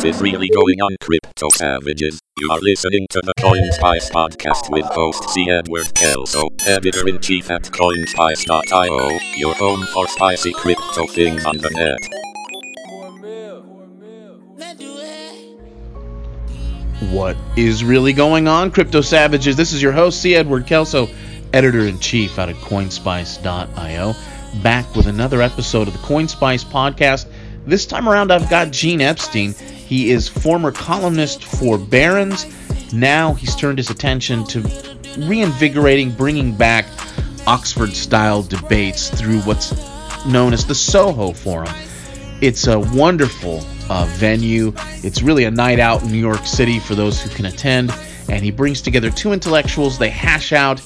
What is really going on, crypto savages? You are listening to the CoinSpice podcast with host C. Edward Kelso, editor in chief at CoinSpice.io, your home for spicy crypto things on the net. What is really going on, crypto savages? This is your host, C. Edward Kelso, editor in chief out of CoinSpice.io, back with another episode of the CoinSpice podcast. This time around, I've got Gene Epstein. He is former columnist for Barron's. Now he's turned his attention to reinvigorating, bringing back Oxford style debates through what's known as the Soho Forum. It's a wonderful uh, venue. It's really a night out in New York City for those who can attend. And he brings together two intellectuals. They hash out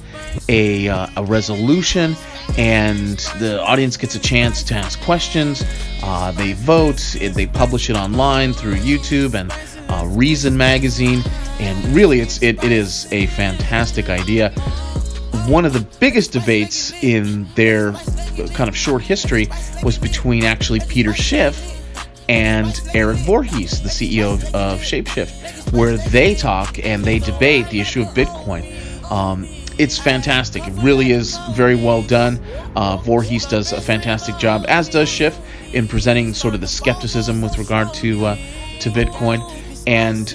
a, uh, a resolution, and the audience gets a chance to ask questions. Uh, they vote. They publish it online through YouTube and uh, Reason magazine. And really, it's it, it is a fantastic idea. One of the biggest debates in their kind of short history was between actually Peter Schiff and Eric Voorhees, the CEO of, of Shapeshift, where they talk and they debate the issue of Bitcoin. Um, it's fantastic. It really is very well done. Uh, Voorhees does a fantastic job, as does Schiff, in presenting sort of the skepticism with regard to uh, to Bitcoin, and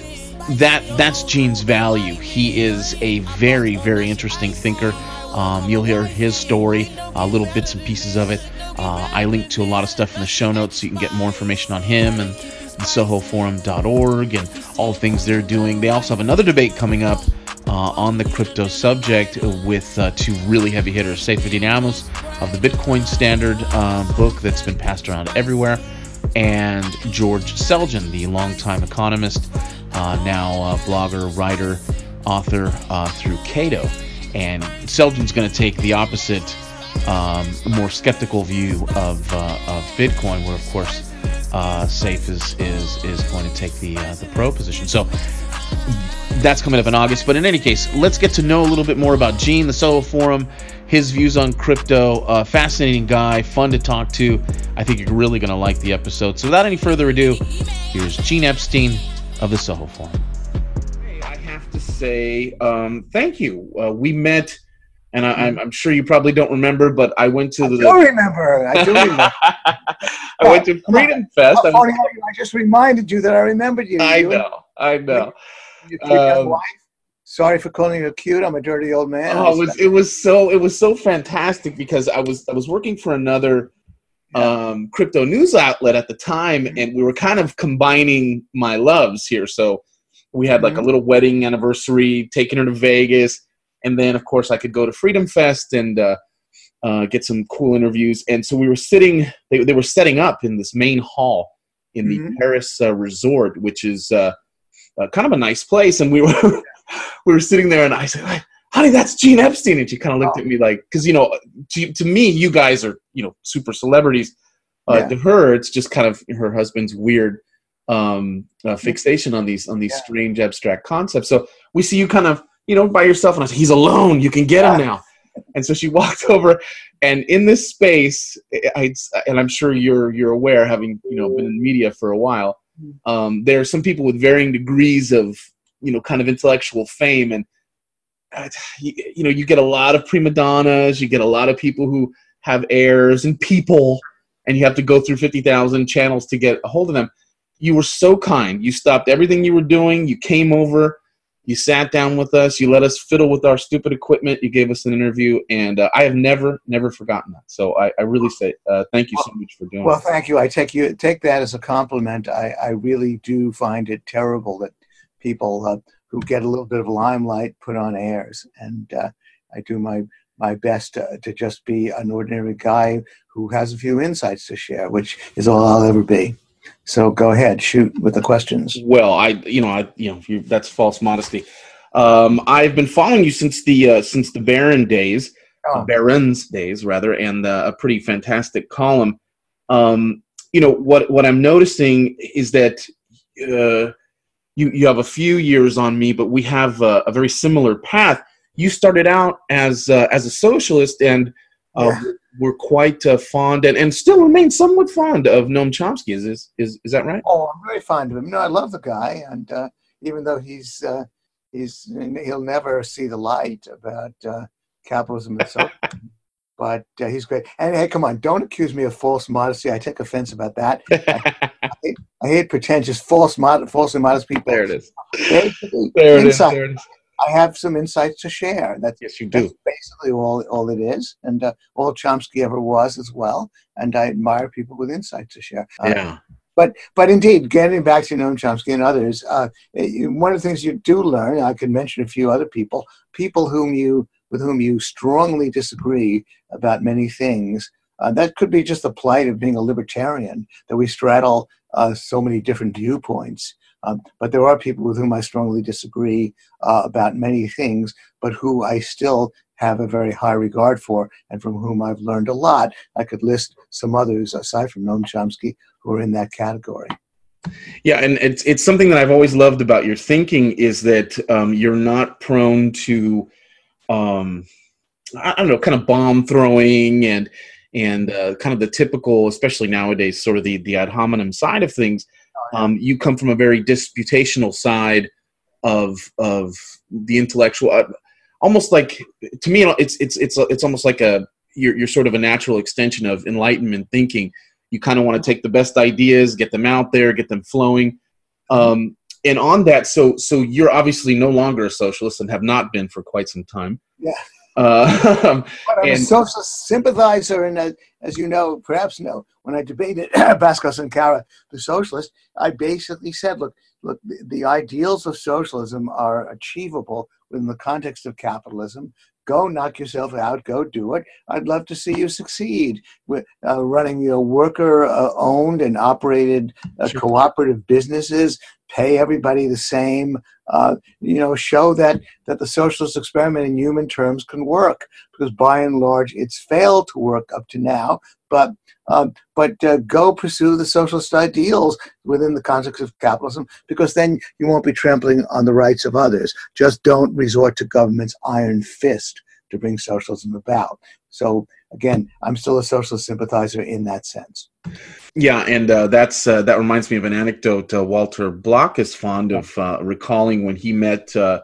that that's Gene's value. He is a very very interesting thinker. Um, you'll hear his story, uh, little bits and pieces of it. Uh, I link to a lot of stuff in the show notes so you can get more information on him and SohoForum.org and all things they're doing. They also have another debate coming up uh, on the crypto subject with uh, two really heavy hitters, Saifedean Ammous of the Bitcoin Standard uh, book that's been passed around everywhere, and George Selgin, the longtime economist, uh, now blogger, writer, author uh, through Cato. And Selgin's going to take the opposite, um, more skeptical view of, uh, of Bitcoin, where, of course, Saif is, is, is going to take the, the pro position. So that's coming up in August. But in any case, let's get to know a little bit more about Gene, the Soho Forum, his views on crypto. Uh, fascinating guy, fun to talk to. I think you're really going to like the episode. So without any further ado, here's Gene Epstein of the Soho Forum Hey, I have to say um, thank you. Uh, we met, and I, am I'm sure you probably don't remember, but I went to I the. I do remember. I do remember. I went to Freedom Fest. I, was, I, just reminded you that I remembered you. I you know. I know. Um, Sorry for calling you cute. I'm a dirty old man. Oh, it was it was so it was so fantastic because I was I was working for another um, crypto news outlet at the time, mm-hmm. and we were kind of combining my loves here. So we had like mm-hmm. a little wedding anniversary, taking her to Vegas, and then of course I could go to Freedom Fest and uh, uh, get some cool interviews. And so we were sitting; they, they were setting up in this main hall in the mm-hmm. Paris uh, Resort, which is uh, kind of a nice place. And we were we were sitting there, and I said. Honey, that's Gene Epstein, and she kind of looked oh. at me like, because you know, to, to me, you guys are you know super celebrities. Uh, yeah. To her, it's just kind of her husband's weird um, uh, fixation on these on these yeah. strange abstract concepts. So we see you kind of you know by yourself, and I said, "He's alone. You can get him now." And so she walked over, and in this space, I, and I'm sure you're you're aware, having you know been in media for a while, um, there are some people with varying degrees of you know kind of intellectual fame, and uh, you, you know you get a lot of prima donnas, you get a lot of people who have airs and people, and you have to go through fifty thousand channels to get a hold of them you were so kind. You stopped everything you were doing. You came over. You sat down with us. You let us fiddle with our stupid equipment. You gave us an interview, and uh, I have never, never forgotten that. So I, I really say uh, thank you so much for doing. Well, thank you. I take you take that as a compliment. I, I really do find it terrible that people uh, who get a little bit of limelight put on airs, and uh, I do my my best to, to just be an ordinary guy who has a few insights to share, which is all I'll ever be. So go ahead, shoot with the questions. Well, I, you know, I, you know, you, that's false modesty. Um, I've been following you since the uh, since the Barron days, oh. Barron's days rather, and uh, a pretty fantastic column. Um, you know what what I'm noticing is that uh, you you have a few years on me, but we have a, a very similar path. You started out as uh, as a socialist, and uh, Yeah. were quite uh, fond and, and still remain somewhat fond of Noam Chomsky. Is is is that right? Oh, I'm very fond of him. You know, I love the guy, and uh, even though he's uh, he's he'll never see the light about uh, capitalism and so, but uh, he's great. And hey, come on, don't accuse me of false modesty. I take offense about that. I hate pretentious, false, mod- falsely modest people. there it is. There it is. There it is. I have some insights to share. That's Yes, you that's do. basically all all it is, and uh, all Chomsky ever was as well. And I admire people with insights to share. Uh, Yeah. but but indeed, getting back to Noam Chomsky and others, uh, eh, one of the things you do learn, I could mention a few other people, people whom you with whom you strongly disagree about many things. Uh, that could be just the plight of being a libertarian that we straddle uh, so many different viewpoints. Um, but there are people with whom I strongly disagree uh, about many things, but who I still have a very high regard for, and from whom I've learned a lot. I could list some others aside from Noam Chomsky who are in that category. Yeah, and it's it's something that I've always loved about your thinking is that um, you're not prone to, um, I don't know, kind of bomb throwing and and uh, kind of the typical, especially nowadays, sort of the the ad hominem side of things. Um, you come from a very disputational side of of the intellectual, uh, almost like to me, it's it's it's it's almost like a you're you're sort of a natural extension of enlightenment thinking. You kind of want to take the best ideas get them out there get them flowing. Um, and on that so so you're obviously no longer a socialist and have not been for quite some time. Yeah. Uh, But I'm a And- socialist sympathizer, and as, as you know, perhaps know, when I debated Bhaskar Sunkara, the socialist, I basically said, look, look, the, the ideals of socialism are achievable within the context of capitalism. Go knock yourself out. Go do it. I'd love to see you succeed with uh, running your worker-owned and operated uh, cooperative businesses. Pay everybody the same. Uh, you know, show that that the socialist experiment in human terms can work because by and large it's failed to work up to now. But um, but uh, go pursue the socialist ideals within the context of capitalism because then you won't be trampling on the rights of others. Just don't resort to government's iron fist to bring socialism about. So again, I'm still a socialist sympathizer in that sense. yeah and uh, that's uh, that reminds me of an anecdote uh, walter block is fond of uh, recalling when he met uh,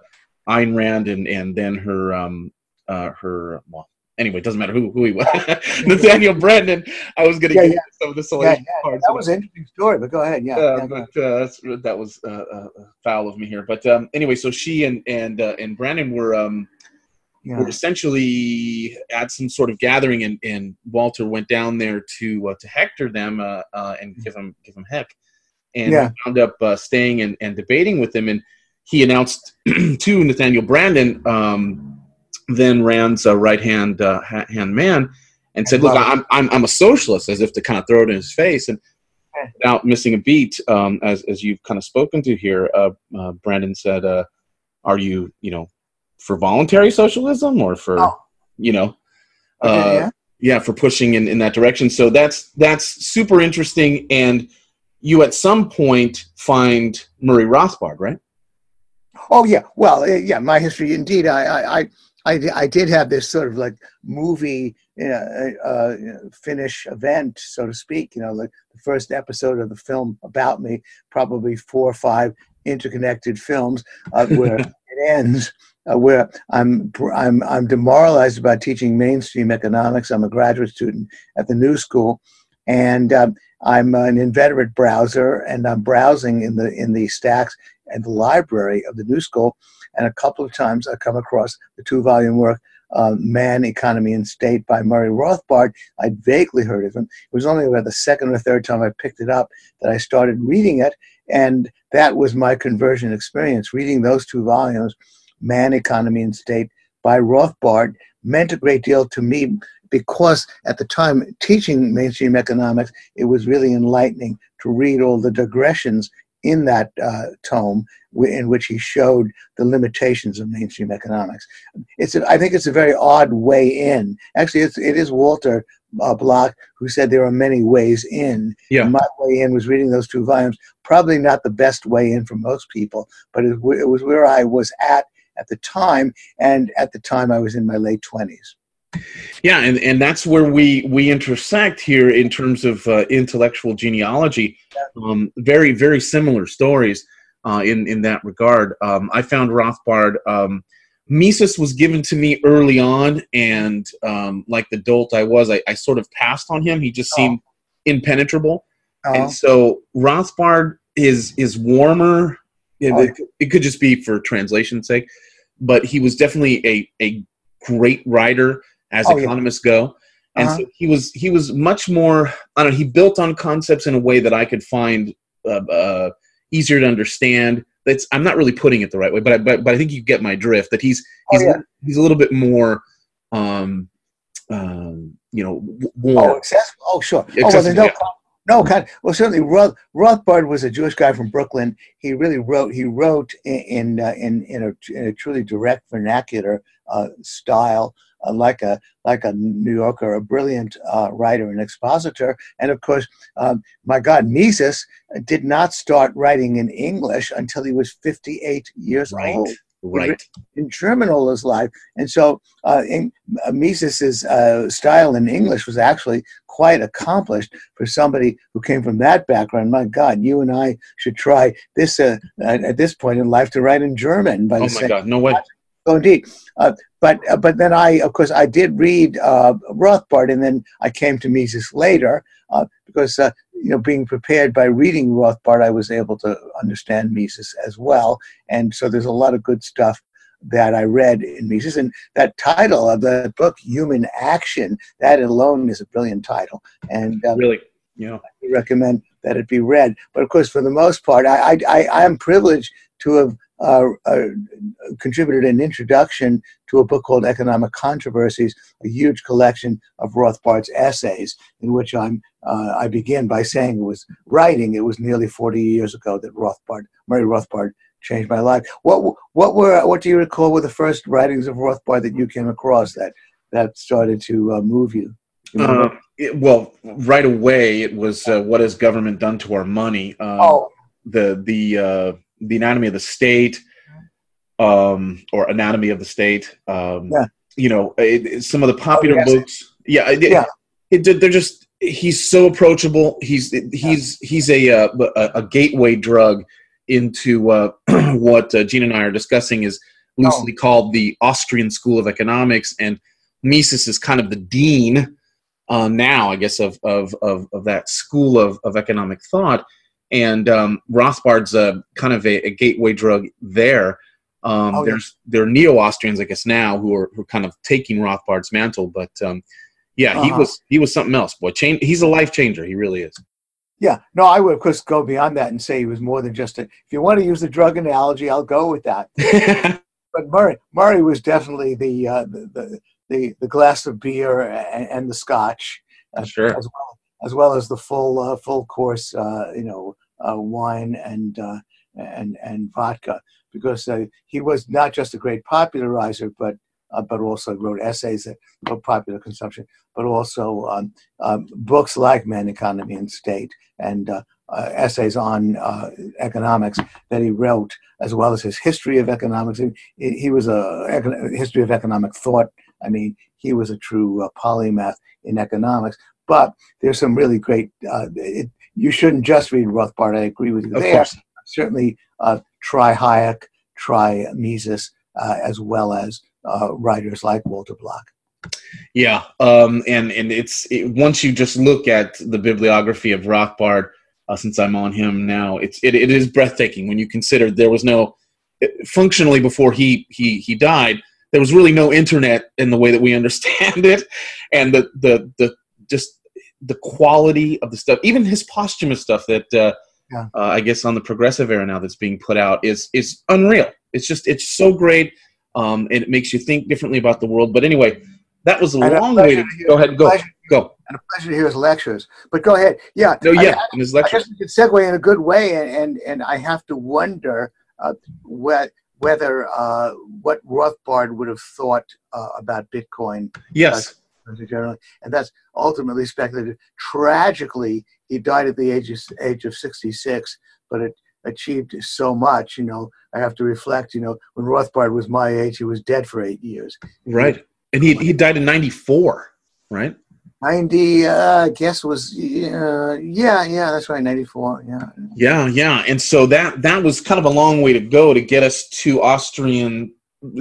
Ayn Rand and and then her um uh, her well anyway it doesn't matter who who he was Nathaniel Branden I was Yeah, get yeah. into some of the Yeah, salacious yeah, parts that was an interesting story, but go ahead. Yeah, Uh, yeah, but uh, that was uh, uh, foul of me here. But um, anyway, so she and and uh, and Branden were um, yeah. were essentially at some sort of gathering, and, and Walter went down there to uh, to hector them uh, uh, and give them give them heck, and Yeah. wound up uh, staying and, and debating with him, and he announced to Nathaniel Branden, um, then Rand's uh, right hand uh, hand man, and said, "Look. I'm, I'm I'm a socialist," as if to kind of throw it in his face, and without missing a beat, um, as as you've kind of spoken to here, uh, uh, Branden said, uh, "Are you you know for voluntary socialism or for Oh. you know?" Okay, uh, yeah. yeah for pushing in, in that direction so that's that's super interesting and you at some point find murray rothbard right Oh yeah, well uh, yeah, my history indeed. I I I, I, I did have this sort of like movie you know, uh, uh, you know, finish event, so to speak. You know, like the first episode of the film about me, probably four or five interconnected films uh, where it ends. Uh, where I'm, I'm, I'm demoralized about teaching mainstream economics. I'm a graduate student at the New School, and um, I'm an inveterate browser, and I'm browsing in the in the stacks and the library of the New School. And a couple of times I come across the two volume work, uh, Man, Economy, and State by Murray Rothbard. I'd vaguely heard of him. It was only about the second or third time I picked it up that I started reading it. And that was my conversion experience. Reading those two volumes, Man, Economy, and State by Rothbard, meant a great deal to me because at the time teaching mainstream economics, it was really enlightening to read all the digressions in that uh, tome in which he showed the limitations of mainstream economics. It's a, I think it's a very odd way in. Actually, it's, it is Walter uh, Block who said there are many ways in. Yeah. And my way in was reading those two volumes. Probably not the best way in for most people, but it, w- it was where I was at at the time, and at the time I was in my late twenties. Yeah, and, and that's where we we intersect here in terms of uh, intellectual genealogy. Um, very very similar stories uh, in in that regard. Um, I found Rothbard. Um, Mises was given to me early on, and um, like the dolt I was, I, I, sort of passed on him. He just oh. seemed oh. impenetrable, oh. and so Rothbard is is warmer. Oh. It, it could just be for translation's sake, but he was definitely a a great writer as oh, economists yeah. go. And uh-huh. so he was he was much more. I don't know. He built on concepts in a way that I could find uh, uh, easier to understand. That's I'm not really putting it the right way, but I, but but I think you get my drift. That he's oh, he's oh, yeah. he's a little bit more. Um, um, you know, more. Oh, accessible. Oh, sure. Accessible, oh, well, no, yeah. No, God. well, certainly Roth, Rothbard was a Jewish guy from Brooklyn. He really wrote. He wrote in in uh, in, in, a, in, a, truly direct vernacular uh, style uh, like a like a New Yorker, a brilliant uh, writer and expositor. And of course, um, my God, Mises did not start writing in English until he was 58 years right. old. Right. In German all his life. And so uh, in, uh, Mises's uh, style in English was actually quite accomplished for somebody who came from that background. My God, you and I should try this uh, at this point in life to write in German. By oh, my same, God, no way. Oh, indeed. Uh, but uh, but then I, of course, I did read uh, Rothbard, and then I came to Mises later uh, because uh, you know, being prepared by reading Rothbard, I was able to understand Mises as well, and so there's a lot of good stuff that I read in Mises, and that title of the book, Human Action, that alone is a brilliant title, and um, really, yeah, I recommend that it be read. But of course, for the most part, I I, I am privileged to have uh, uh, contributed an introduction to a book called Economic Controversies, a huge collection of Rothbard's essays, in which I'm uh, I begin by saying it was writing. It was nearly 40 years ago that Rothbard, Murray Rothbard, changed my life. What what were what do you recall were the first writings of Rothbard that you came across that that started to uh, move you? you uh, it, well, right away it was uh, what has government done to our money? Um, oh, the the the anatomy of the state um, or anatomy of the state um, yeah. you know it, some of the popular oh, yes. books yeah, it, yeah. It, they're just he's so approachable he's he's he's a a, uh, a, a gateway drug into uh, what uh, Gene and I are discussing is loosely oh. called the Austrian School of Economics, and Mises is kind of the dean uh, now, I guess, of, of, of, of, that school of, of economic thought and um, Rothbard's a kind of a, a gateway drug there. Um, oh, there's yeah. there are neo Austrians, I guess, now who are who are kind of taking Rothbard's mantle. But um, yeah, uh-huh. he was he was something else. Boy, change, he's a life changer. He really is. Yeah, no, I would of course go beyond that and say he was more than just a. If you want to use the drug analogy, I'll go with that. but Murray Murray was definitely the uh, the, the, the the glass of beer and, and the scotch, uh, sure. as well as well as the full uh, full course, uh, you know, uh, wine and uh, and and vodka, because uh, he was not just a great popularizer, but uh, but also wrote essays for popular consumption, but also um, um, books like Man, Economy, and State, and essays on economics that he wrote, as well as his history of economics. He, he was a, a history of economic thought. I mean, he was a true polymath in economics, but there's some really great. Uh, it, you shouldn't just read Rothbard. I agree with you of there. Course. Certainly, uh, try Hayek, try Mises, uh, as well as uh, writers like Walter Block. Yeah, um, and and it's it, once you just look at the bibliography of Rothbard, uh, since I'm on him now, it's it, it is breathtaking when you consider there was no functionally before he he he died there was really no internet in the way that we understand it and the the the just the quality of the stuff, even his posthumous stuff that uh, yeah. uh, I guess on the progressive era now that's being put out is is unreal. It's just it's so great, um, and it makes you think differently about the world. But anyway, that was a and long a way to, to go ahead. Go pleasure, go. And a pleasure to hear his lectures. But go ahead. Yeah. No. Yeah. I, his lectures. I guess we could segue in a good way, and and, and I have to wonder uh, what whether uh, what Rothbard would have thought uh, about Bitcoin. Yes generally, and that's ultimately speculative. Tragically, he died at the age of, age of 66, but it achieved so much. You know, I have to reflect. You know, when Rothbard was my age, he was dead for eight years. Right. and he he died in '94, right? 90, uh, I guess was uh, yeah, yeah, that's right, 94. Yeah. Yeah, yeah. And so that that was kind of a long way to go to get us to Austrian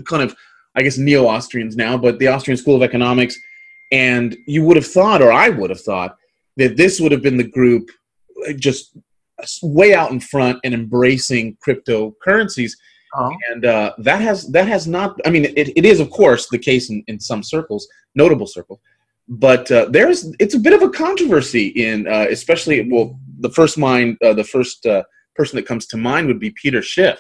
kind of I guess neo-Austrians now, but the Austrian School of Economics and you would have thought or I would have thought that this would have been the group just way out in front and embracing cryptocurrencies. Oh. And uh, that has that has not. I mean, it, it is of course the case in, in some circles, notable circles, but uh, there's it's a bit of a controversy in uh, especially well the first mind uh, the first uh, person that comes to mind would be Peter Schiff,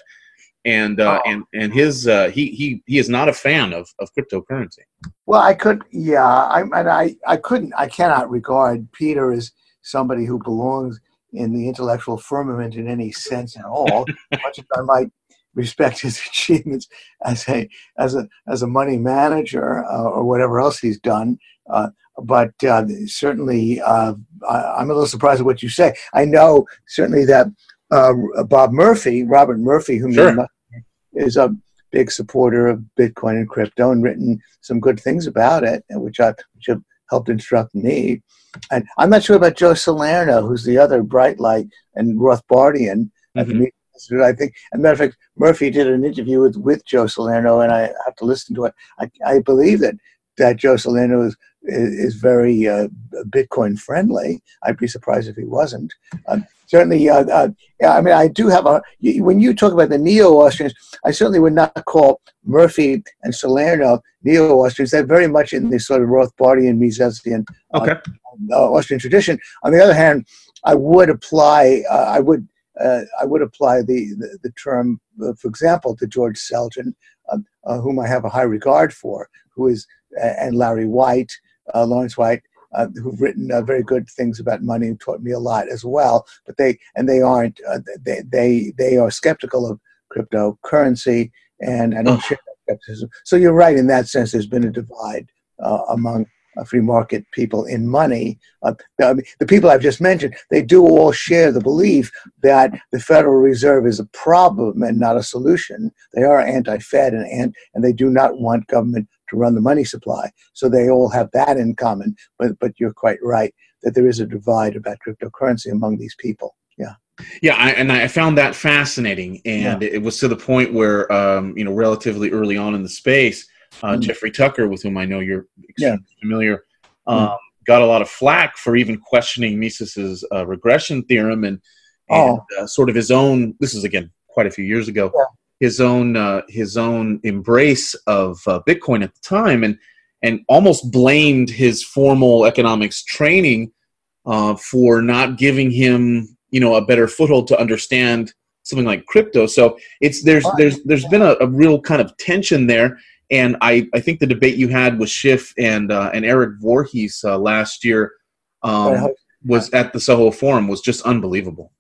and uh, Oh. and and his uh, he he he is not a fan of of cryptocurrency. Well, I could, yeah, I, and I, I couldn't, I cannot regard Peter as somebody who belongs in the intellectual firmament in any sense at all. much as I might respect his achievements as a as a as a money manager uh, or whatever else he's done, but uh, certainly uh, I'm a little surprised at what you say. I know certainly that uh, Bob Murphy, Robert Murphy, whom Sure. is a big supporter of Bitcoin and crypto and written some good things about it, which I which have helped instruct me. And I'm not sure about Joe Salerno, who's the other bright light and Rothbardian at the Mhm. I think, as a matter of fact, Murphy did an interview with, with Joe Salerno, and I have to listen to it. I, I believe that that Joe Salerno is is, is very uh, Bitcoin friendly. I'd be surprised if he wasn't. Um, certainly, uh, uh, yeah, I mean, I do have a. When you talk about the neo-Austrians, I certainly would not call Murphy and Salerno neo-Austrians. They're very much in the sort of Rothbardian, Misesian Okay. uh, Austrian tradition. On the other hand, I would apply. Uh, I would. Uh, I would apply the the, the term, uh, for example, to George Selgin, um, uh, whom I have a high regard for, who is, uh, and Larry White, uh, Lawrence White, uh, who've written uh, very good things about money and taught me a lot as well. But they and they aren't. Uh, they they they are skeptical of cryptocurrency, and I don't share that skepticism. So you're right in that sense. There's been a divide uh, among free market people in money. Uh, I mean, the people I've just mentioned, they do all share the belief that the Federal Reserve is a problem and not a solution. They are anti-Fed and and, and they do not want government to run the money supply. So they all have that in common. But but you're quite right that there is a divide about cryptocurrency among these people. Yeah. Yeah, I, and I found that fascinating, and it was to the point where, um, you know, relatively early on in the space, uh, Mm. Jeffrey Tucker, with whom I know you're Yeah. extremely familiar, Mm. um, got a lot of flack for even questioning Mises's uh, regression theorem and, and Oh. uh, sort of his own. This is again quite a few years ago. Yeah. His own uh, his own embrace of uh, Bitcoin at the time, and and almost blamed his formal economics training uh, for not giving him you know a better foothold to understand something like crypto so it's there's there's there's been a, a real kind of tension there and i i think the debate you had with schiff and uh, and eric Voorhees uh, last year um, was at the soho forum was just unbelievable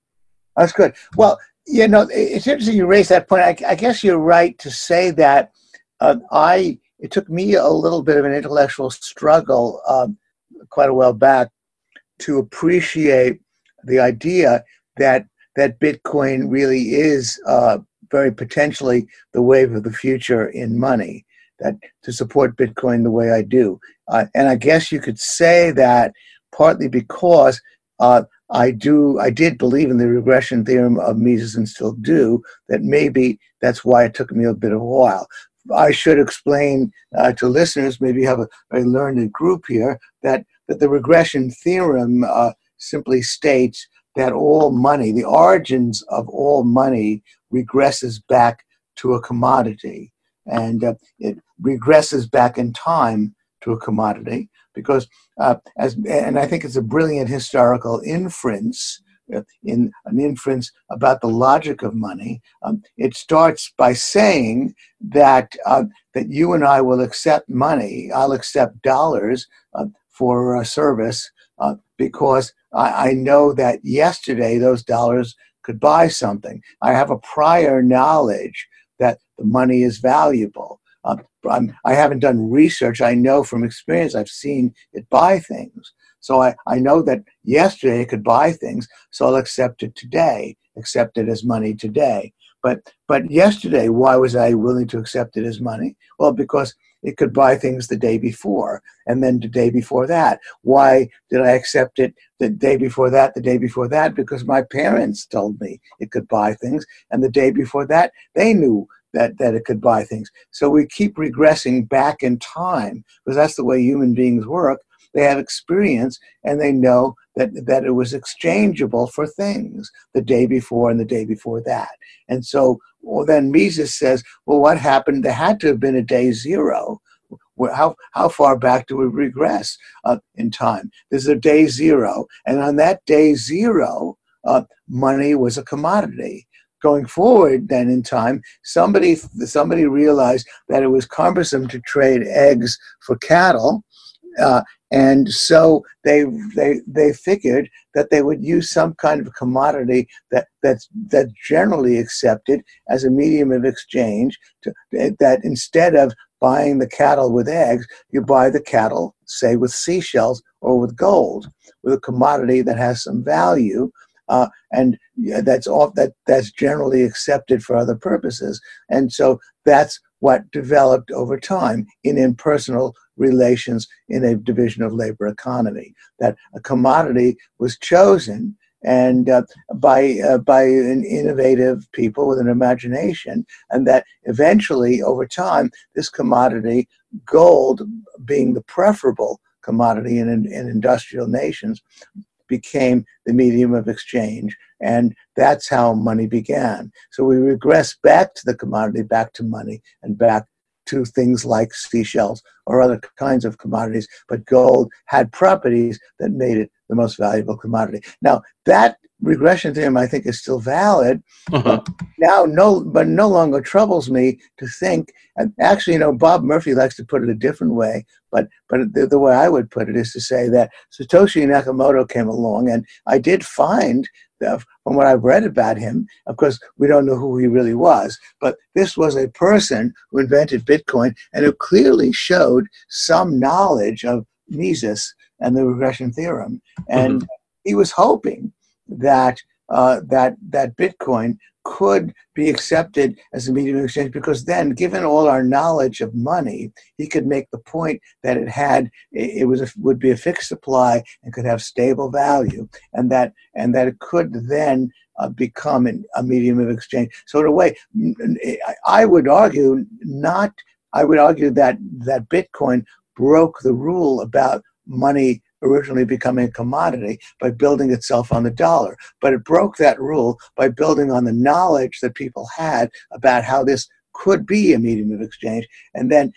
That's good. Well, you know, it's interesting you raise that point. I, I guess you're right to say that. Uh, I it took me a little bit of an intellectual struggle um, quite a while back to appreciate the idea that that Bitcoin really is uh, very potentially the wave of the future in money. That to support Bitcoin the way I do, uh, and I guess you could say that partly because uh, I do I did believe in the regression theorem of Mises and still do that maybe that's why it took me a bit of a while. I should explain uh, to listeners, maybe have a very learned group here, that, that the regression theorem uh, simply states that all money, the origins of all money, regresses back to a commodity. And uh, it regresses back in time to a commodity because uh, as and I think it's a brilliant historical inference uh, in an inference about the logic of money. Um, it starts by saying that uh, that you and I will accept money. I'll accept dollars uh, for a service uh, because I, I know that yesterday those dollars could buy something. I have a prior knowledge that the money is valuable. I'm, I haven't done research. I know from experience. I've seen it buy things. So I, I know that yesterday it could buy things. So I'll accept it today. Accept it as money today. But but yesterday, why was I willing to accept it as money? Well, because it could buy things the day before and then the day before that. Why did I accept it the day before that, the day before that? Because my parents told me it could buy things, and the day before that, they knew that, that it could buy things. So we keep regressing back in time because that's the way human beings work. They have experience and they know that, that it was exchangeable for things the day before and the day before that. And so well, then Mises says, well, what happened? There had to have been a day zero. How, how far back do we regress uh, in time? There's a day zero. And on that day zero, uh, money was a commodity going forward then in time somebody somebody realized that it was cumbersome to trade eggs for cattle uh, and so they they they figured that they would use some kind of commodity that that's that's generally accepted as a medium of exchange to, that instead of buying the cattle with eggs you buy the cattle say with seashells or with gold with a commodity that has some value uh, and that's all that that's generally accepted for other purposes and so that's what developed over time in impersonal relations in a division of labor economy. That a commodity was chosen and uh, by uh, by an innovative people with an imagination, and that eventually, over time, this commodity, gold, being the preferable commodity in, in industrial nations, became the medium of exchange, and that's how money began. So we regress back to the commodity, back to money, and back to things like seashells or other kinds of commodities, but gold had properties that made it the most valuable commodity. Now, that regression theorem I think is still valid. Uh-huh. Now, no, but no longer troubles me to think. And actually, you know, Bob Murphy likes to put it a different way. But but the, the way I would put it is to say that Satoshi Nakamoto came along, and I did find from what I've read about him, of course, we don't know who he really was, but this was a person who invented Bitcoin and who clearly showed some knowledge of Mises and the regression theorem. And mm-hmm. he was hoping that uh, that that Bitcoin could be accepted as a medium of exchange because then, given all our knowledge of money, he could make the point that it had it was a, would be a fixed supply and could have stable value, and that and that it could then uh, become an, a medium of exchange. So in a way, I would argue not. I would argue that that Bitcoin broke the rule about money originally becoming a commodity by building itself on the dollar. But it broke that rule by building on the knowledge that people had about how this could be a medium of exchange. And then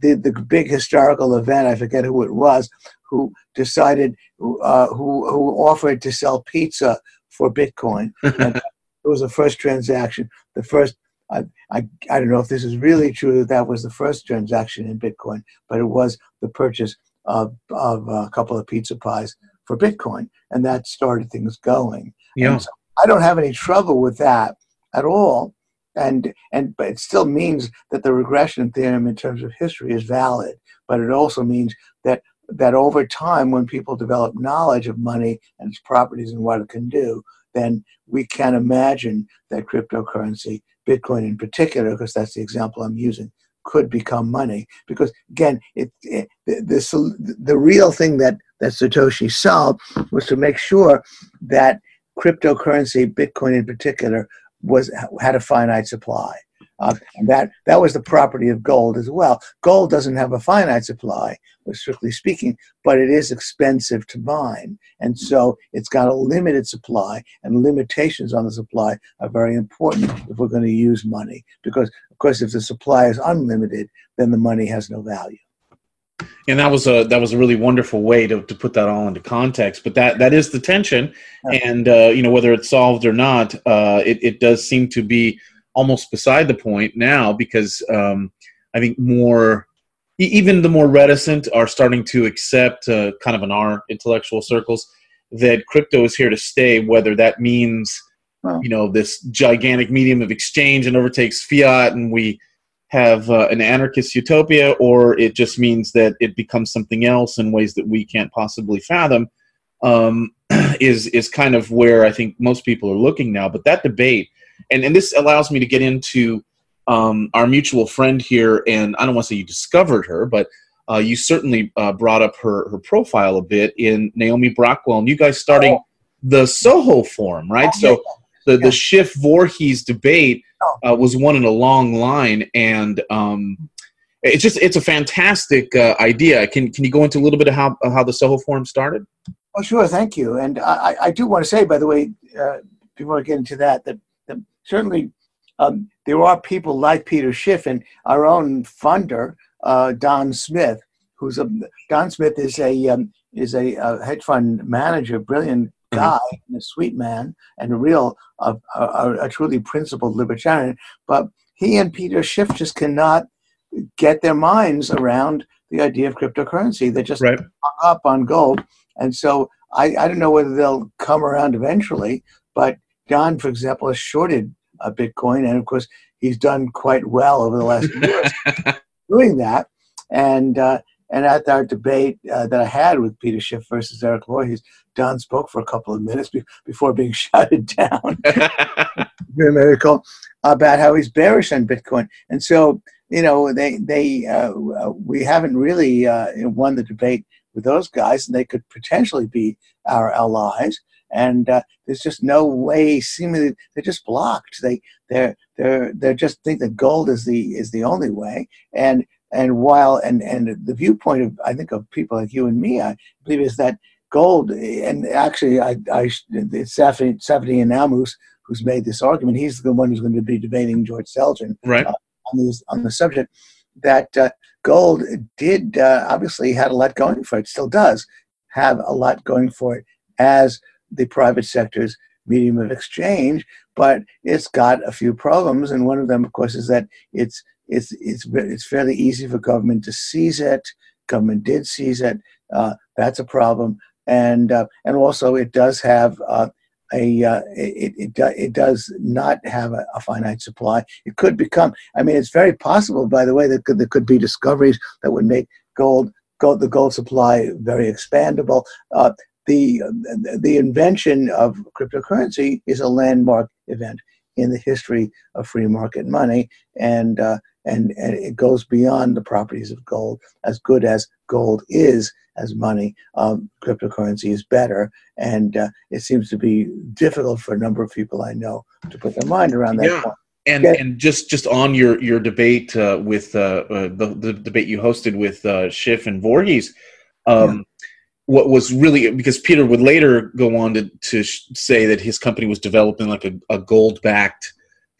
the, the big historical event, I forget who it was, who decided, uh, who, who offered to sell pizza for Bitcoin. it was the first transaction, the first I, I, I don't know if this is really true that that was the first transaction in Bitcoin, but it was the purchase of, of uh, a couple of pizza pies for Bitcoin, and that started things going. Yeah. So I don't have any trouble with that at all, and and but it still means that the regression theorem in terms of history is valid. But it also means that that over time, when people develop knowledge of money and its properties and what it can do, then we can imagine that cryptocurrency, Bitcoin in particular, because that's the example I'm using, could become money. Because again it, it the, the real thing that that satoshi solved was to make sure that cryptocurrency bitcoin in particular was had a finite supply uh, and that that was the property of gold as well. Gold doesn't have a finite supply, strictly speaking, but it is expensive to mine, and so it's got a limited supply. And limitations on the supply are very important if we're going to use money, because of course, if the supply is unlimited, then the money has no value. And that was a that was a really wonderful way to, to put that all into context. But that that is the tension. And uh, you know whether it's solved or not uh, it, it does seem to be almost beside the point now because um, I think more, even the more reticent are starting to accept, uh, kind of in our intellectual circles, that crypto is here to stay. Whether that means, you know, this gigantic medium of exchange and overtakes fiat, and we have uh, an anarchist utopia, or it just means that it becomes something else in ways that we can't possibly fathom. Um, is is kind of where I think most people are looking now. But that debate and and this allows me to get into um, our mutual friend here, and I don't want to say you discovered her, but uh, you certainly uh, brought up her her profile a bit in Naomi Brockwell, and you guys starting oh. the Soho Forum, right? Oh, so the yeah. the Schiff Voorhees debate oh. uh, was one in a long line, and um, it's just it's a fantastic uh, idea. Can can you go into a little bit of how how the Soho Forum started? Oh, sure, thank you. And I, I do want to say, by the way, uh, before I get into that, that, certainly um, there are people like Peter Schiff and our own funder, uh, Don Smith, who's a Don Smith is a um, is a, a, hedge fund manager, brilliant mm-hmm. guy, mm-hmm. a sweet man, and a real a, a, a, truly principled libertarian. But he and Peter Schiff just cannot get their minds around the idea of cryptocurrency. They're just right. up on gold, and so I, I don't know whether they'll come around eventually. But Don, for example, has shorted a Bitcoin, and of course he's done quite well over the last years doing that. And uh, and at our debate uh, that I had with Peter Schiff versus Eric Voorhees, Don spoke for a couple of minutes be- before being shouted down. Cool about how he's bearish on Bitcoin, and so you know they they uh, we haven't really uh, won the debate with those guys, and they could potentially be our allies and uh, there's just no way. Seemingly, they're just blocked. They they're they're they just think that gold is the is the only way. And and while and and the viewpoint of I think of people like you and me, I believe is that gold. And actually, I I Safety and Namus who's made this argument. He's the one who's going to be debating George Selgin right. Uh, on this on the subject. That uh, gold did uh, obviously had a lot going for it. Still does have a lot going for it as the private sector's medium of exchange, but it's got a few problems, and one of them, of course, is that it's it's it's it's fairly easy for government to seize it. Government did seize it. Uh, that's a problem, and uh, and also it does have uh, a uh, it it, it does not have a, a, finite supply. It could become. I mean, it's very possible, by the way, that could, there could be discoveries that would make gold gold the gold supply very expandable. Uh, the the invention of cryptocurrency is a landmark event in the history of free market money, and uh, and and it goes beyond the properties of gold. As good as gold is as money, um, cryptocurrency is better, and uh, it seems to be difficult for a number of people I know to put their mind around that yeah. point. And, yeah. and just, just on your, your debate uh, with uh, uh, the, the debate you hosted with uh, Schiff and Voorhees, um, yeah what was really because Peter would later go on to, to say that his company was developing like a, a gold backed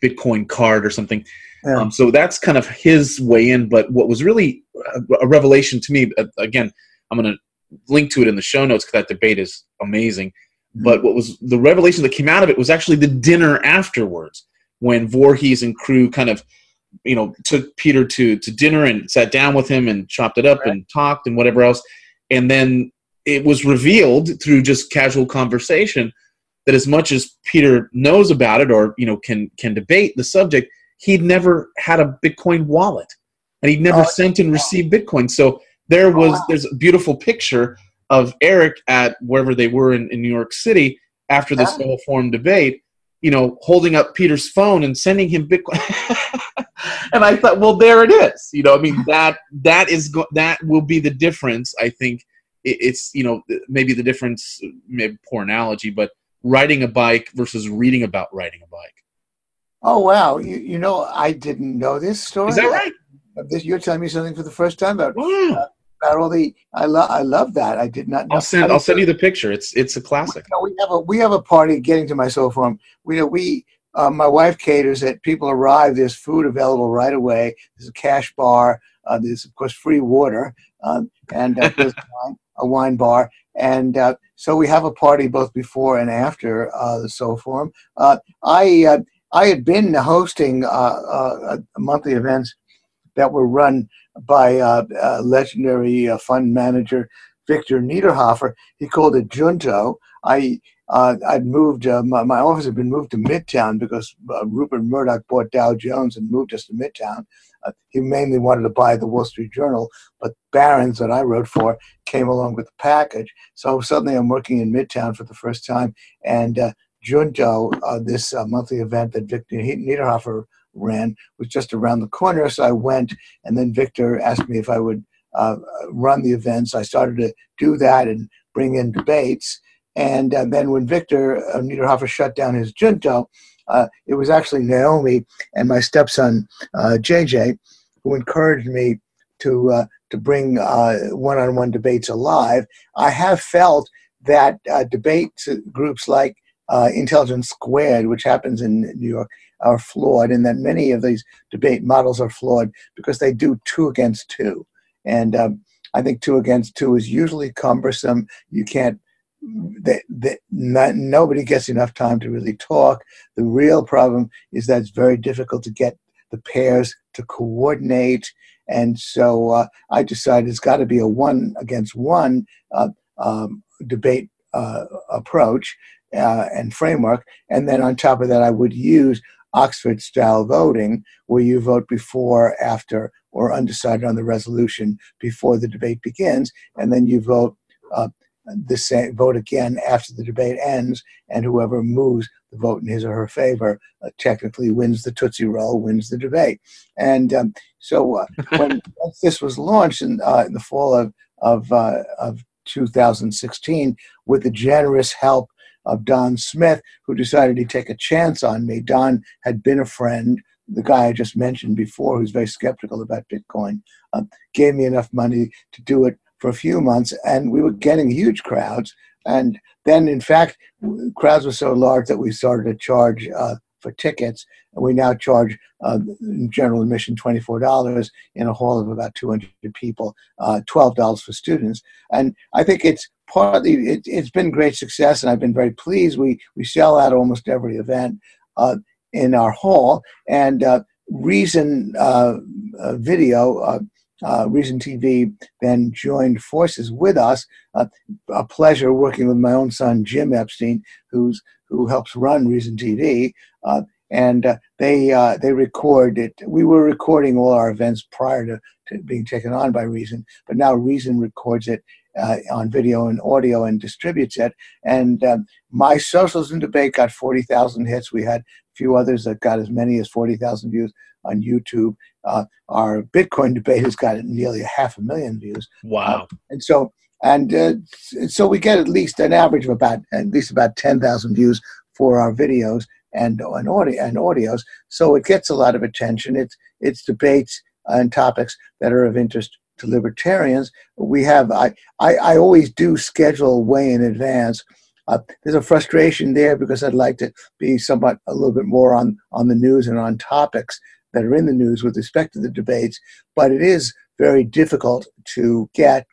Bitcoin card or something. Yeah. Um, so that's kind of his way in. But what was really a, a revelation to me, again, I'm going to link to it in the show notes because that debate is amazing. Mm-hmm. But what was the revelation that came out of it was actually the dinner afterwards when Voorhees and crew kind of, you know, took Peter to, to dinner and sat down with him and chopped it up right. and talked and whatever else. And then it was revealed through just casual conversation that as much as Peter knows about it or you know can can debate the subject, he'd never had a Bitcoin wallet and he'd never oh, sent and received Bitcoin. So there oh, was there's a beautiful picture of Eric at wherever they were in, in New York City after this whole forum debate, you know, holding up Peter's phone and sending him Bitcoin. and I thought, well, there it is. You know, I mean that that is go- that will be the difference. I think it's you know maybe the difference maybe poor analogy but riding a bike versus reading about riding a bike. Oh wow. You, you know i didn't know this story. Is that right? You're telling me something for the first time about wow. uh, about all the i love i love that. I did not know. I'll send i'll send you the picture. It's it's a classic we, you know, we have a we have a party getting to my Soho Forum we know we uh, my wife caters that people arrive there's food available right away. There's a cash bar uh, there's of course free water um, and uh, a wine bar. And uh, so we have a party both before and after uh, the Soho Forum. Uh, I uh, I had been hosting uh, monthly events that were run by legendary fund manager Victor Niederhoffer. He called it Junto. I uh, I'd moved, uh, my, my, office had been moved to Midtown because uh, Rupert Murdoch bought Dow Jones and moved us to Midtown. Uh, he mainly wanted to buy the Wall Street Journal, but Barron's that I wrote for came along with the package. So suddenly I'm working in Midtown for the first time. And uh, Junto, uh, this monthly event that Victor Niederhoffer ran was just around the corner. So I went, and then Victor asked me if I would run the events. I started to do that and bring in debates. And uh, then when Victor uh, Niederhoffer shut down his junto, uh, it was actually Naomi and my stepson JJ uh, who encouraged me to uh, to bring uh, one-on-one debates alive. I have felt that debate groups like Intelligence Squared, which happens in New York, are flawed, and that many of these debate models are flawed because they do two against two. And um, I think two against two is usually cumbersome. You can't that, that not, nobody gets enough time to really talk. The real problem is that it's very difficult to get the pairs to coordinate. And so uh, I decided it's got to be a one against one uh, um, debate uh, approach uh, and framework. And then on top of that, I would use Oxford style voting, where you vote before, after, or undecided on the resolution before the debate begins, and then you vote the same vote again after the debate ends, and whoever moves the vote in his or her favor uh, technically wins the Tootsie Roll, wins the debate. And um, so uh, when this was launched in, uh, in the fall of of, uh, of 2016, with the generous help of Don Smith, who decided to take a chance on me. Don had been a friend. The guy I just mentioned before, who's very skeptical about Bitcoin, uh, gave me enough money to do it for a few months, and we were getting huge crowds. And then, in fact, crowds were so large that we started to charge uh, for tickets. And we now charge uh, general admission $24 in a hall of about 200 people, uh, $12 for students. And I think it's partly, it, has been great success, and I've been very pleased. We, we sell out almost every event uh, in our hall. And uh, Reason uh, Video uh, Reason TV then joined forces with us. Uh, a pleasure working with my own son Jim Epstein, who's who helps run Reason TV, uh, and uh, they uh, they record it. We were recording all our events prior to, to being taken on by Reason, but now Reason records it uh, on video and audio and distributes it. And um, my socials debate got forty thousand hits. We had few others that got as many as forty thousand views on YouTube. Uh, our Bitcoin debate has got nearly a half a million views. Wow! Uh, and so and uh, so we get at least an average of about at least about ten thousand views for our videos and and audio and audios. So it gets a lot of attention. It's it's debates and topics that are of interest to libertarians. We have I I, I always do schedule way in advance. Uh, there's a frustration there because I'd like to be somewhat a little bit more on on the news and on topics that are in the news with respect to the debates, but it is very difficult to get,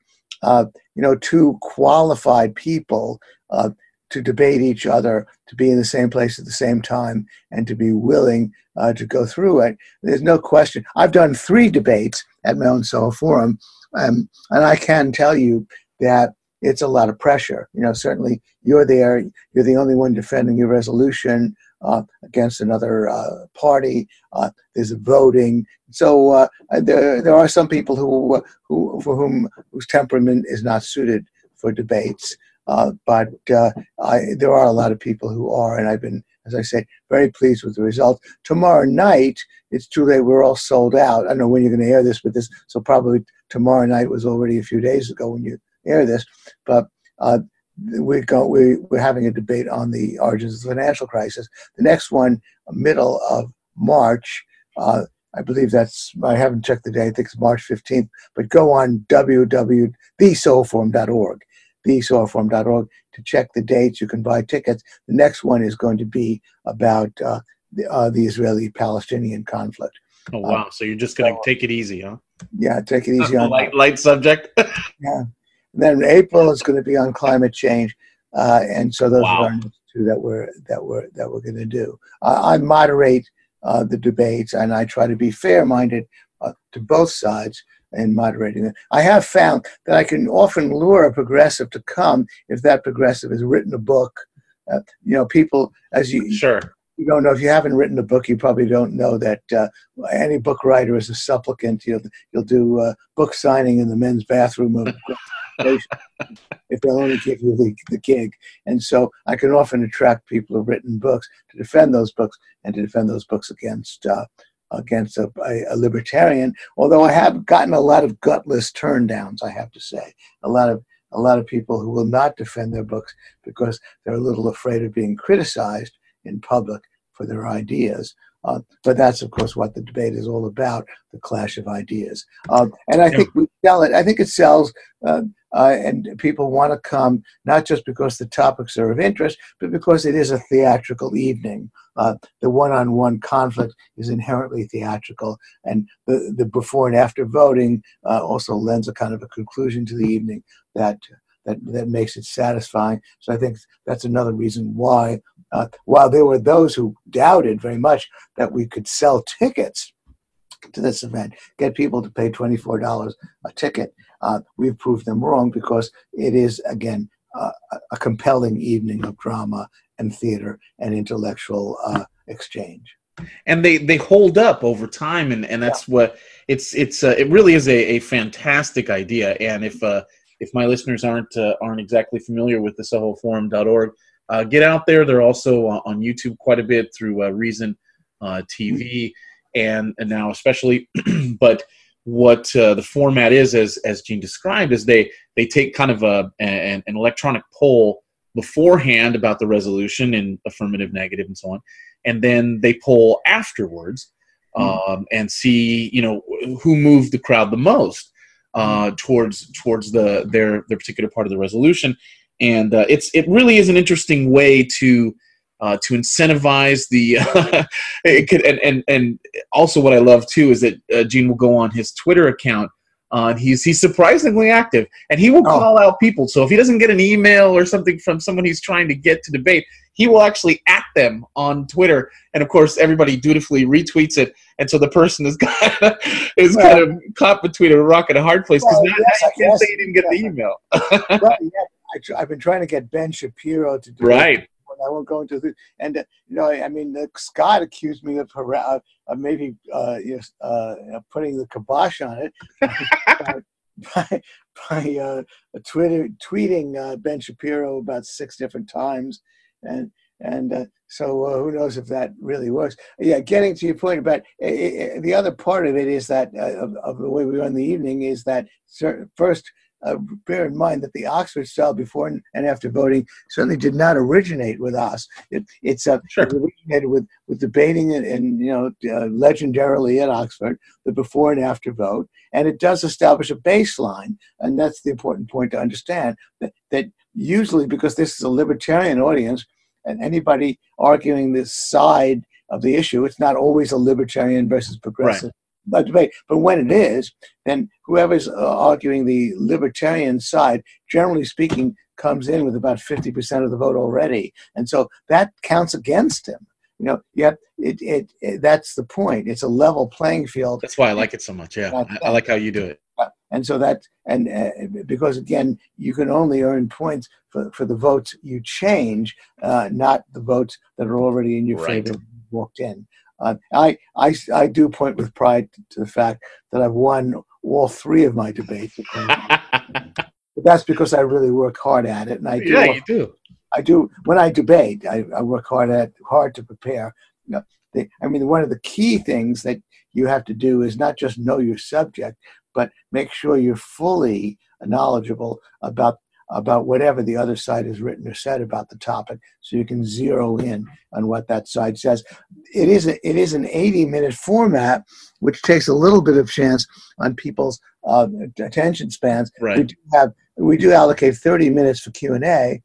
uh, you know, two qualified people uh, to debate each other, to be in the same place at the same time, and to be willing uh, to go through it. There's no question. I've done three debates at my own Soho Forum, um, and I can tell you that it's a lot of pressure. You know, certainly you're there, you're the only one defending your resolution uh, against another uh, party. Uh, there's voting. So uh, there, there are some people who, uh, who, for whom whose temperament is not suited for debates. Uh, but I, there are a lot of people who are, and I've been, as I say, very pleased with the results. Tomorrow night, it's too late. We're all sold out. I don't know when you're going to air this, but this so probably tomorrow night was already a few days ago when you air this. But we go, we, we're having a debate on the origins of the financial crisis. The next one, middle of March, uh, I believe that's, I haven't checked the date, I think it's March 15th, but go on www.thesohoforum.org, thesohoforum.org to check the dates. You can buy tickets. The next one is going to be about uh, the, uh, the Israeli Palestinian conflict. Oh, wow. so you're just going to so, take it easy, huh? Yeah, take it easy on light, light subject. yeah. And then April is going to be on climate change, uh, and so those wow. are the two that we're that we're that we're going to do. Uh, I moderate uh, the debates, and I try to be fair-minded uh, to both sides in moderating them. I have found that I can often lure a progressive to come if that progressive has written a book. Uh, you know, people as you sure you don't know if you haven't written a book, you probably don't know that uh, any book writer is a supplicant. You'll you'll do uh, book signing in the men's bathroom of if they'll only give you the, the gig. And so I can often attract people who've written books to defend those books and to defend those books against uh, against a, a, libertarian. Although I have gotten a lot of gutless turndowns, I have to say, a lot of a lot of people who will not defend their books because they're a little afraid of being criticized in public for their ideas. Uh, but that's, of course, what the debate is all about the clash of ideas. Um, and I think we sell it, I think it sells, uh, uh, and people want to come not just because the topics are of interest, but because it is a theatrical evening. Uh, the one on one conflict is inherently theatrical, and the, the before and after voting uh, also lends a kind of a conclusion to the evening that that, that makes it satisfying. So I think that's another reason why, uh, while there were those who doubted very much that we could sell tickets to this event, get people to pay $24 a ticket, uh, we've proved them wrong because it is, again, uh, a compelling evening of drama and theater and intellectual uh, exchange and they they hold up over time and and that's yeah. what it's it's uh, it really is a, a fantastic idea and if uh if my listeners aren't uh, aren't exactly familiar with the sohoforum.org, uh, get out there. They're also uh, on YouTube quite a bit through uh, Reason uh, TV, and, and now especially. but what uh, the format is, as as Gene described, is they they take kind of a an, an electronic poll beforehand about the resolution in affirmative, negative, and so on, and then they poll afterwards hmm. um, and see you know who moved the crowd the most uh, towards towards the their their particular part of the resolution, and uh, it's it really is an interesting way to uh, to incentivize the it could, and, and and also what I love too is that uh, Gene will go on his Twitter account. Uh, he's he's surprisingly active, and he will oh. call out people. So if he doesn't get an email or something from someone he's trying to get to debate, he will actually at them on Twitter, and of course, everybody dutifully retweets it. And so the person is kind of, is well, kind of caught between a rock and a hard place because well, now yes, you can't say you didn't get yeah. the email. right, yeah. I, have been trying to get Ben Shapiro to do right. It. I won't go into the and uh, you know I mean uh, Scott accused me of, of maybe uh, yes, uh, putting the kibosh on it by, by, by uh, Twitter tweeting Ben Shapiro about six different times. And and so who knows if that really works. Yeah getting to your point about uh, the other part of it is that of, of, the way we run the evening is that first uh, bear in mind that the Oxford style before and after voting certainly did not originate with us. It, it's uh, sure. it originated with, with debating and, and you know uh, legendarily at Oxford the before and after vote, and it does establish a baseline, and that's the important point to understand that that usually because this is a libertarian audience and anybody arguing this side of the issue, it's not always a libertarian versus progressive right. Debate. But when it is, then whoever's uh, arguing the libertarian side, generally speaking, comes in with about 50% of the vote already. And so that counts against him. You know, yet it, it, it that's the point. It's a level playing field. That's why I like it so much. Yeah, I, I like how you do it and so that and uh, because again you can only earn points for, for the votes you change uh, not the votes that are already in your right. favor walked in uh, I, I i do point with pride to the fact that i've won all three of my debates. But that's because i really work hard at it and i do yeah you do. I do when i debate i, I work hard at hard to prepare. You know, the, i mean one of the key things that you have to do is not just know your subject but make sure you're fully knowledgeable about about whatever the other side has written or said about the topic so you can zero in on what that side says. It is a, it is an 80 minute format which takes a little bit of chance on people's uh, attention spans. Right. we do have we do allocate 30 minutes for q&a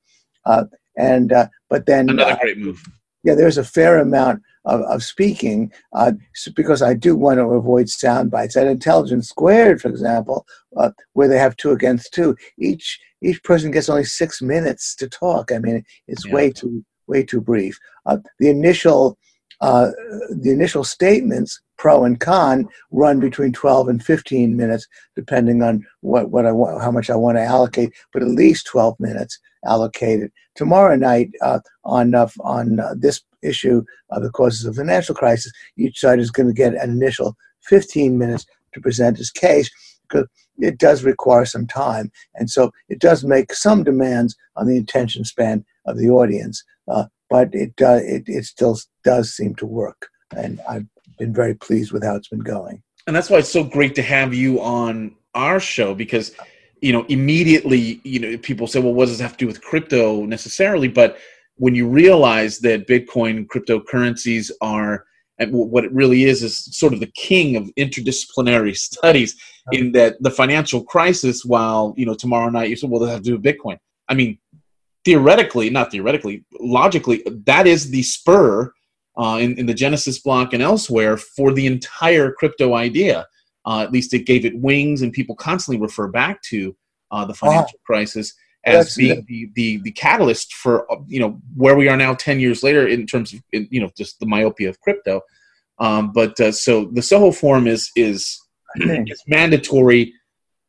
uh, and uh, but then another uh, great move yeah there's a fair amount of, of speaking uh, because I do want to avoid sound bites. At Intelligence Squared, for example, uh, where they have two against two, each each person gets only six minutes to talk. I mean, it's yeah. way too way too brief. Uh, the initial uh, the initial statements, pro and con, run between 12 and 15 minutes, depending on what, what I want, how much I want to allocate, but at least 12 minutes allocated. Tomorrow night, uh, on uh, on uh, this issue of the causes of the financial crisis, each side is going to get an initial 15 minutes to present its case because it does require some time, and so it does make some demands on the attention span of the audience. Uh, but it, uh, it it still does seem to work, and I've been very pleased with how it's been going. And that's why it's so great to have you on our show because you know immediately you know people say well what does this have to do with crypto necessarily but when you realize that bitcoin and cryptocurrencies are and what it really is is sort of the king of interdisciplinary studies in that the financial crisis while you know tomorrow night you said well does that have to do with bitcoin i mean theoretically not theoretically logically that is the spur uh, in, in the genesis block and elsewhere for the entire crypto idea. Uh, at least it gave it wings and people constantly refer back to uh, the financial crisis as That's being the, the, the catalyst for you know where we are now 10 years later in terms of you know just the myopia of crypto. Um, but uh, so the soho forum is is it's mandatory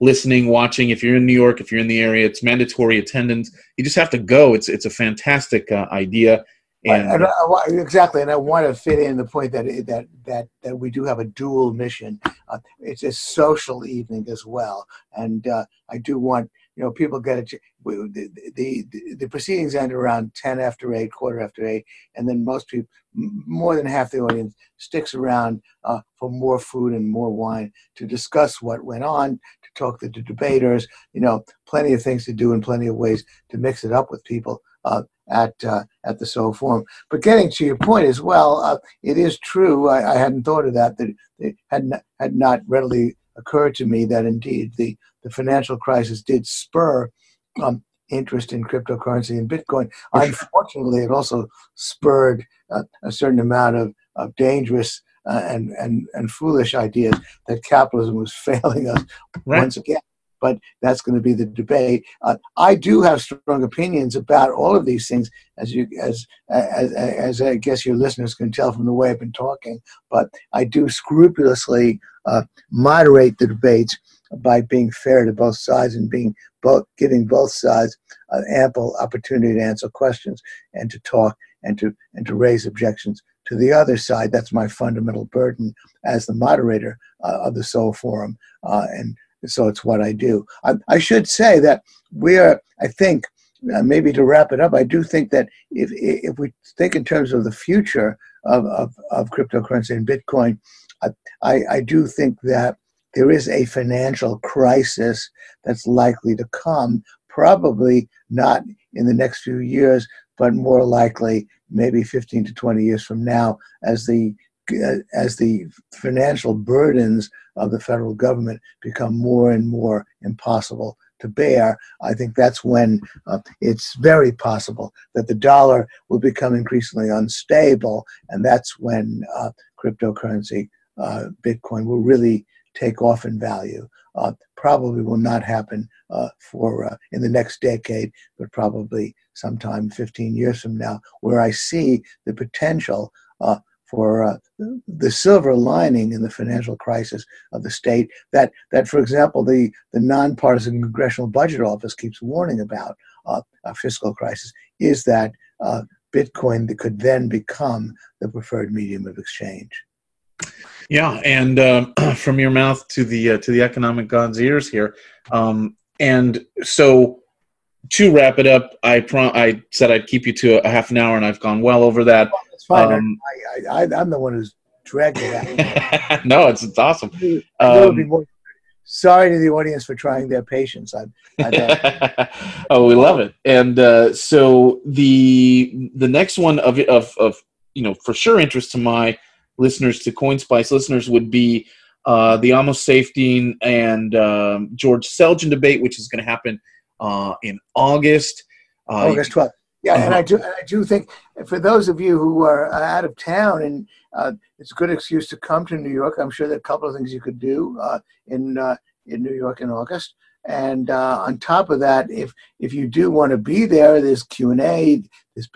listening watching if you're in new york if you're in the area it's mandatory attendance you just have to go it's it's a fantastic uh, idea and, and I, exactly, and I want to fit in the point that that that that we do have a dual mission. Uh, it's a social evening as well, and uh, I do want you know, people get it. The, the, the proceedings end around 10 after 8, quarter after 8, and then most people, more than half the audience, sticks around uh, for more food and more wine to discuss what went on, talk to the debaters, you know, plenty of things to do and plenty of ways to mix it up with people. Uh, at uh, at the Soho Forum. But getting to your point as well, uh, it is true. I, I, hadn't thought of that. That it had not, had not readily occurred to me that indeed the the financial crisis did spur um, interest in cryptocurrency and Bitcoin. Unfortunately, it also spurred uh, a certain amount of, of dangerous uh, and, and, and foolish ideas that capitalism was failing us right. once again. But that's going to be the debate. Uh, I do have strong opinions about all of these things, as you as, as as I guess your listeners can tell from the way I've been talking. But I do scrupulously uh, moderate the debates by being fair to both sides and being both giving both sides uh, ample opportunity to answer questions and to talk and to and to raise objections to the other side. That's my fundamental burden as the moderator uh, of the Soho Forum, uh, and so it's what I do. I, I should say that we are. I think. Uh, maybe to wrap it up, I do think that if if we think in terms of the future of, of, of cryptocurrency and Bitcoin, I, I do think that there is a financial crisis that's likely to come, probably not in the next few years, but more likely maybe 15 to 20 years from now as the as the financial burdens of the federal government become more and more impossible to bear, I think that's when uh, it's very possible that the dollar will become increasingly unstable, and that's when uh, cryptocurrency, uh, Bitcoin, will really take off in value. Uh, probably will not happen uh, for uh, in the next decade, but probably sometime 15 years from now, where I see the potential uh, for uh, the silver lining in the financial crisis of the state that, that for example, the, the nonpartisan Congressional Budget Office keeps warning about uh, a fiscal crisis is that Bitcoin could then become the preferred medium of exchange. Yeah, and uh, from your mouth to the uh, to the economic god's ears here. Um, and so, to wrap it up, I I said I'd keep you to a, half an hour, and I've gone well over that. Oh, that's fine. Um, I, am the one who's dragged it out. no, it's it's awesome. Um, more, sorry to the audience for trying their patience. I, oh, we love it. And uh, so the the next one of of of you know for sure interest to my listeners to CoinSpice listeners would be uh, the Ammous Saifedean and um, George Selgin debate, which is going to happen uh, in August. Uh, August 12th. Yeah, uh-huh. and I do. I do think for those of you who are out of town, and uh, it's a good excuse to come to New York. I'm sure there are a couple of things you could do uh, in uh, in New York in August. And on top of that, if if you do want to be there, there's Q and A. There's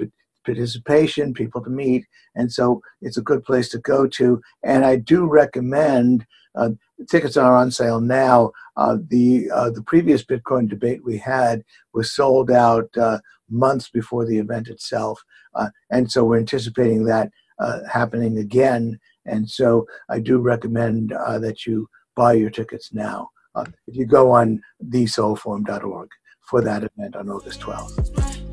participation, people to meet, and so it's a good place to go to. And I do recommend uh, tickets are on sale now. Uh, the uh, the previous Bitcoin debate we had was sold out uh, months before the event itself, uh, and so we're anticipating that uh, happening again. And so I do recommend that you buy your tickets now. if you go on thesohoforum.org for that event on August 12th.